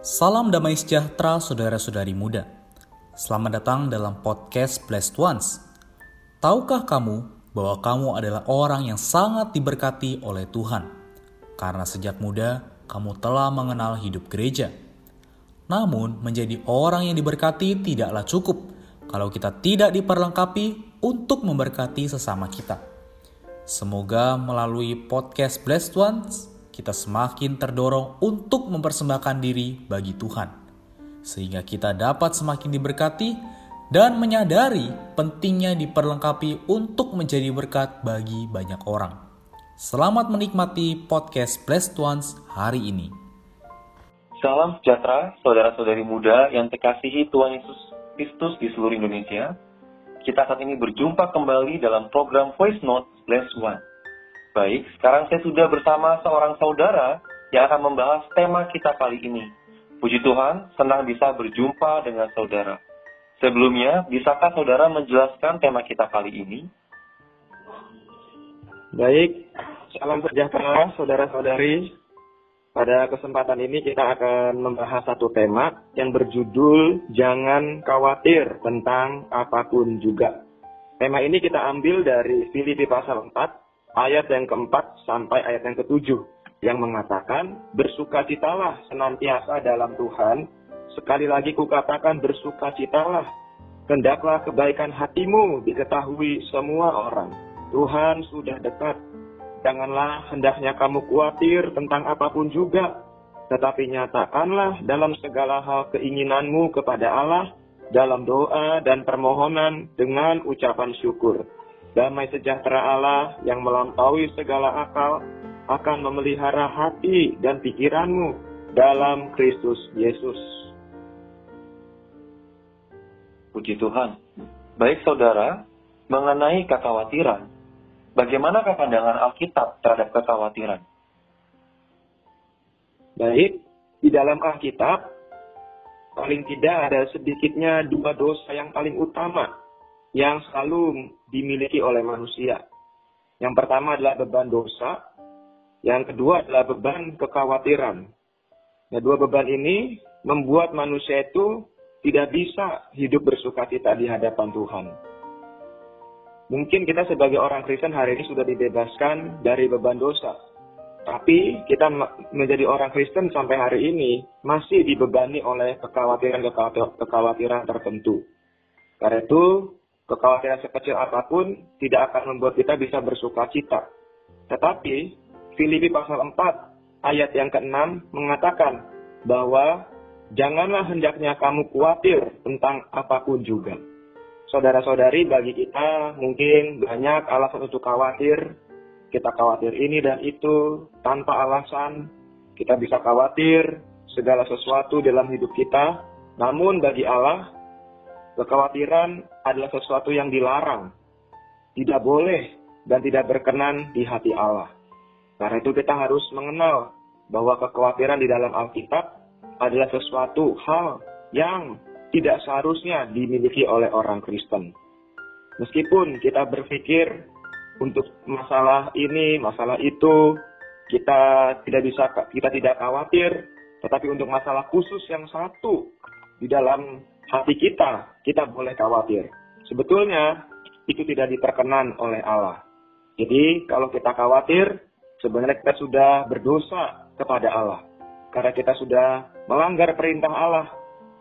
Salam damai sejahtera saudara-saudari muda. Selamat datang dalam podcast Blessed Ones. Tahukah kamu bahwa kamu adalah orang yang sangat diberkati oleh Tuhan? Karena sejak muda kamu telah mengenal hidup gereja. Namun, menjadi orang yang diberkati tidaklah cukup kalau kita tidak diperlengkapi untuk memberkati sesama kita. Semoga melalui podcast Blessed Ones, kita semakin terdorong untuk mempersembahkan diri bagi Tuhan, sehingga kita dapat semakin diberkati dan menyadari pentingnya diperlengkapi untuk menjadi berkat bagi banyak orang. Selamat menikmati podcast Blessed Ones hari ini. Salam sejahtera, saudara-saudari muda yang terkasihi Tuhan Yesus Kristus di seluruh Indonesia. Kita saat ini berjumpa kembali dalam program Voice Note Bless One. Baik, sekarang saya sudah bersama seorang saudara yang akan membahas tema kita kali ini. Puji Tuhan, senang bisa berjumpa dengan saudara. Sebelumnya, bisakah saudara menjelaskan tema kita kali ini? Baik, salam sejahtera saudara-saudari. Pada kesempatan ini kita akan membahas satu tema yang berjudul Jangan Khawatir Tentang Apa pun Juga. Tema ini kita ambil dari Filipi pasal 4 ayat yang keempat sampai ayat yang ketujuh yang mengatakan bersukacitalah senantiasa dalam Tuhan. Sekali lagi kukatakan bersukacitalah. Hendaklah kebaikan hatimu diketahui semua orang. Tuhan sudah dekat Janganlah hendaknya kamu khawatir tentang apa pun juga, tetapi nyatakanlah dalam segala hal keinginanmu kepada Allah dalam doa dan permohonan dengan ucapan syukur. Damai sejahtera Allah yang melampaui segala akal akan memelihara hati dan pikiranmu dalam Kristus Yesus. Puji Tuhan. Baik saudara, mengenai kekhawatiran, Bagaimanakah pandangan Alkitab terhadap kekhawatiran? Baik, di dalam Alkitab, paling tidak ada sedikitnya dua dosa yang paling utama yang selalu dimiliki oleh manusia. Yang pertama adalah beban dosa, yang kedua adalah beban kekhawatiran. Nah, dua beban ini membuat manusia itu tidak bisa hidup bersuka cita di hadapan Tuhan. Mungkin kita sebagai orang Kristen hari ini sudah dibebaskan dari beban dosa. Tapi kita menjadi orang Kristen sampai hari ini masih dibebani oleh kekhawatiran-kekhawatiran tertentu. Karena itu, kekhawatiran sekecil apa pun tidak akan membuat kita bisa bersuka cita. Tetapi, Filipi pasal 4 ayat yang ke-6 mengatakan bahwa janganlah hendaknya kamu khawatir tentang apa pun juga saudara-saudari bagi kita mungkin banyak alasan untuk khawatir. Kita khawatir ini dan itu tanpa alasan. Kita bisa khawatir segala sesuatu dalam hidup kita. Namun bagi Allah, kekhawatiran adalah sesuatu yang dilarang. Tidak boleh dan tidak berkenan di hati Allah. Karena itu kita harus mengenal bahwa kekhawatiran di dalam Alkitab adalah sesuatu hal yang tidak seharusnya dimiliki oleh orang Kristen. Meskipun kita berpikir untuk masalah ini, masalah itu, kita tidak bisa kita tidak khawatir, tetapi untuk masalah khusus yang satu di dalam hati kita, kita boleh khawatir. Sebetulnya itu tidak diperkenan oleh Allah. Jadi kalau kita khawatir, sebenarnya kita sudah berdosa kepada Allah. Karena kita sudah melanggar perintah Allah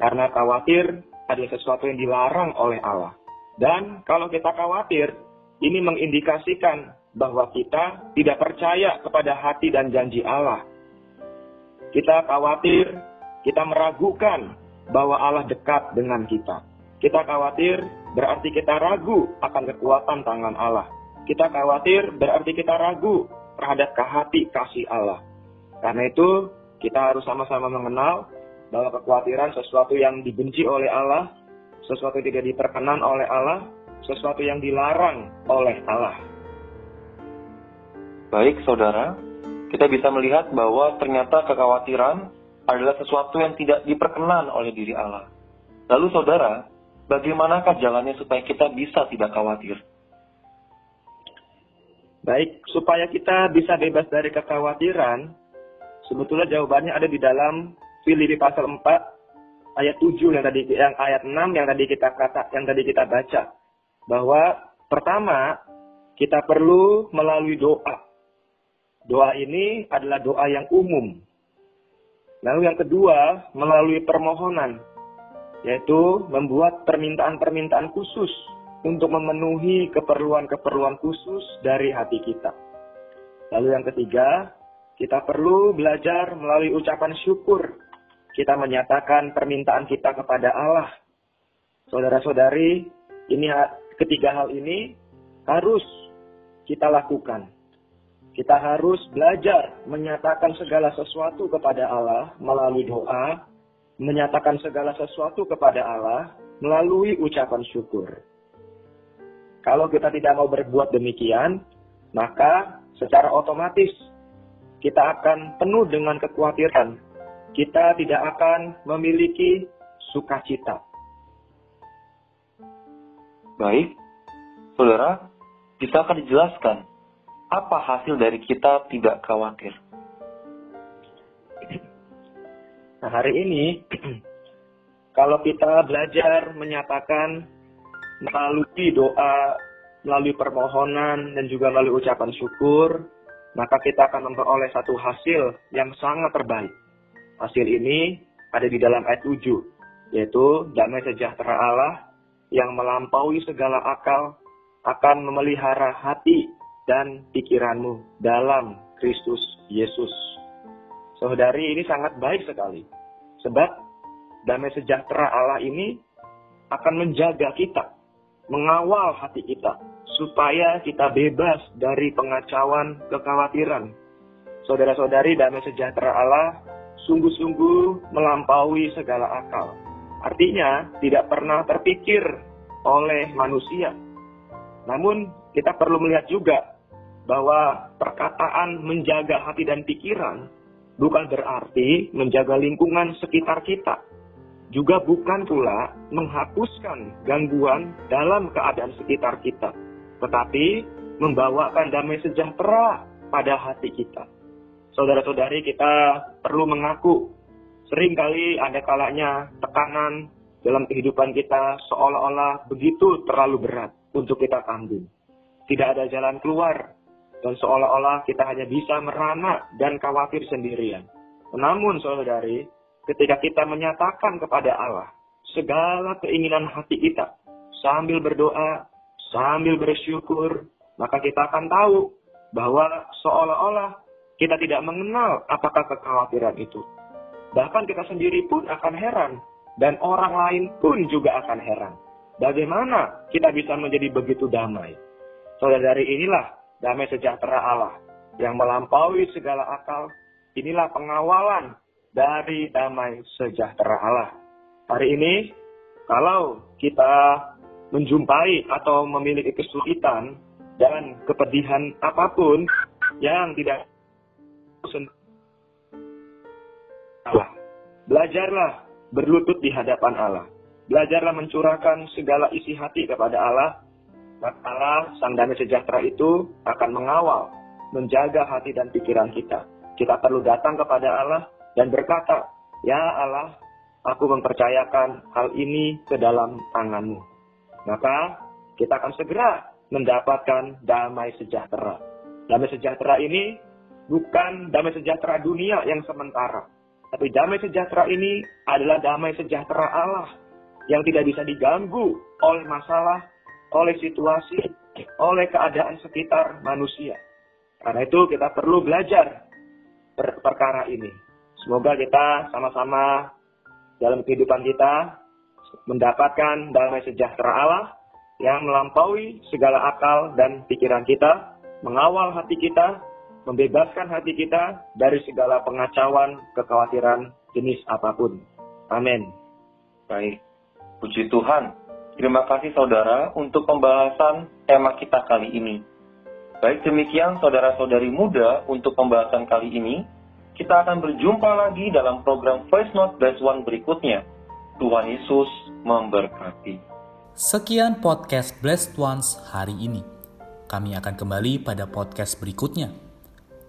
karena khawatir adalah sesuatu yang dilarang oleh Allah. Dan kalau kita khawatir, ini mengindikasikan bahwa kita tidak percaya kepada hati dan janji Allah. Kita khawatir, kita meragukan bahwa Allah dekat dengan kita. Kita khawatir berarti kita ragu akan kekuatan tangan Allah. Kita khawatir berarti kita ragu terhadap hati kasih Allah. Karena itu, kita harus sama-sama mengenal bahwa kekhawatiran sesuatu yang dibenci oleh Allah, sesuatu yang tidak diperkenan oleh Allah, sesuatu yang dilarang oleh Allah. Baik, saudara, kita bisa melihat bahwa ternyata kekhawatiran adalah sesuatu yang tidak diperkenan oleh diri Allah. Lalu, saudara, bagaimanakah jalannya supaya kita bisa tidak khawatir? Baik, supaya kita bisa bebas dari kekhawatiran, sebetulnya jawabannya ada di dalam Filipi pasal 4 ayat 7 yang tadi yang ayat 6 yang tadi kita kata yang tadi kita baca bahwa pertama kita perlu melalui doa. Doa ini adalah doa yang umum. Lalu yang kedua, melalui permohonan, yaitu membuat permintaan-permintaan khusus untuk memenuhi keperluan-keperluan khusus dari hati kita. Lalu yang ketiga, kita perlu belajar melalui ucapan syukur. Kita menyatakan permintaan kita kepada Allah. Saudara-saudari, ini ketiga hal ini harus kita lakukan. Kita harus belajar menyatakan segala sesuatu kepada Allah melalui doa, menyatakan segala sesuatu kepada Allah melalui ucapan syukur. Kalau kita tidak mau berbuat demikian, maka secara otomatis kita akan penuh dengan kekhawatiran. Kita tidak akan memiliki sukacita. Baik, saudara, bisa akan dijelaskan apa hasil dari kita tidak khawatir? Nah, hari ini, kalau kita belajar menyatakan melalui doa, melalui permohonan, dan juga melalui ucapan syukur, maka kita akan memperoleh satu hasil yang sangat terbaik. Hasil ini ada di dalam ayat 7, yaitu damai sejahtera Allah yang melampaui segala akal akan memelihara hati dan pikiranmu dalam Kristus Yesus. Saudari ini sangat baik sekali. Sebab damai sejahtera Allah ini akan menjaga kita mengawal hati kita supaya kita bebas dari pengacauan kekhawatiran. Saudara-saudari damai sejahtera Allah sungguh-sungguh melampaui segala akal. Artinya tidak pernah terpikir oleh manusia. Namun kita perlu melihat juga bahwa perkataan menjaga hati dan pikiran bukan berarti menjaga lingkungan sekitar kita juga bukan pula menghapuskan gangguan dalam keadaan sekitar kita, tetapi membawakan damai sejahtera pada hati kita. Saudara-saudari kita perlu mengaku, sering kali ada kalanya tekanan dalam kehidupan kita seolah-olah begitu terlalu berat untuk kita tanggung. Tidak ada jalan keluar, dan seolah-olah kita hanya bisa merana dan khawatir sendirian. Namun saudari, ketika kita menyatakan kepada Allah segala keinginan hati kita sambil berdoa, sambil bersyukur, maka kita akan tahu bahwa seolah-olah kita tidak mengenal apakah kekhawatiran itu. Bahkan kita sendiri pun akan heran dan orang lain pun juga akan heran. Bagaimana kita bisa menjadi begitu damai? Saudara dari inilah damai sejahtera Allah yang melampaui segala akal. Inilah pengawalan dari damai sejahtera Allah. Hari ini, kalau kita menjumpai atau memiliki kesulitan dan kepedihan apa pun yang tidak Allah. Belajarlah berlutut di hadapan Allah. Belajarlah mencurahkan segala isi hati kepada Allah. Allah, Sang Damai Sejahtera itu akan mengawal, menjaga hati dan pikiran kita. Kita perlu datang kepada Allah dan berkata, Ya Allah, aku mempercayakan hal ini ke dalam tanganmu. Maka kita akan segera mendapatkan damai sejahtera. Damai sejahtera ini bukan damai sejahtera dunia yang sementara. Tapi damai sejahtera ini adalah damai sejahtera Allah yang tidak bisa diganggu oleh masalah, oleh situasi, oleh keadaan sekitar manusia. Karena itu kita perlu belajar per perkara ini. Semoga kita sama-sama dalam kehidupan kita mendapatkan damai sejahtera Allah yang melampaui segala akal dan pikiran kita, mengawal hati kita, membebaskan hati kita dari segala pengacauan, kekhawatiran jenis apa pun. Amin. Baik. Puji Tuhan. Terima kasih saudara untuk pembahasan tema kita kali ini. Baik demikian saudara-saudari muda untuk pembahasan kali ini. Kita akan berjumpa lagi dalam program Voice Note Bless One berikutnya. Tuhan Yesus memberkati. Sekian podcast Blessed Ones hari ini. Kami akan kembali pada podcast berikutnya.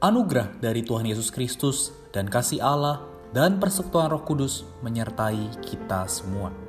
Anugerah dari Tuhan Yesus Kristus dan kasih Allah dan persekutuan Roh Kudus menyertai kita semua.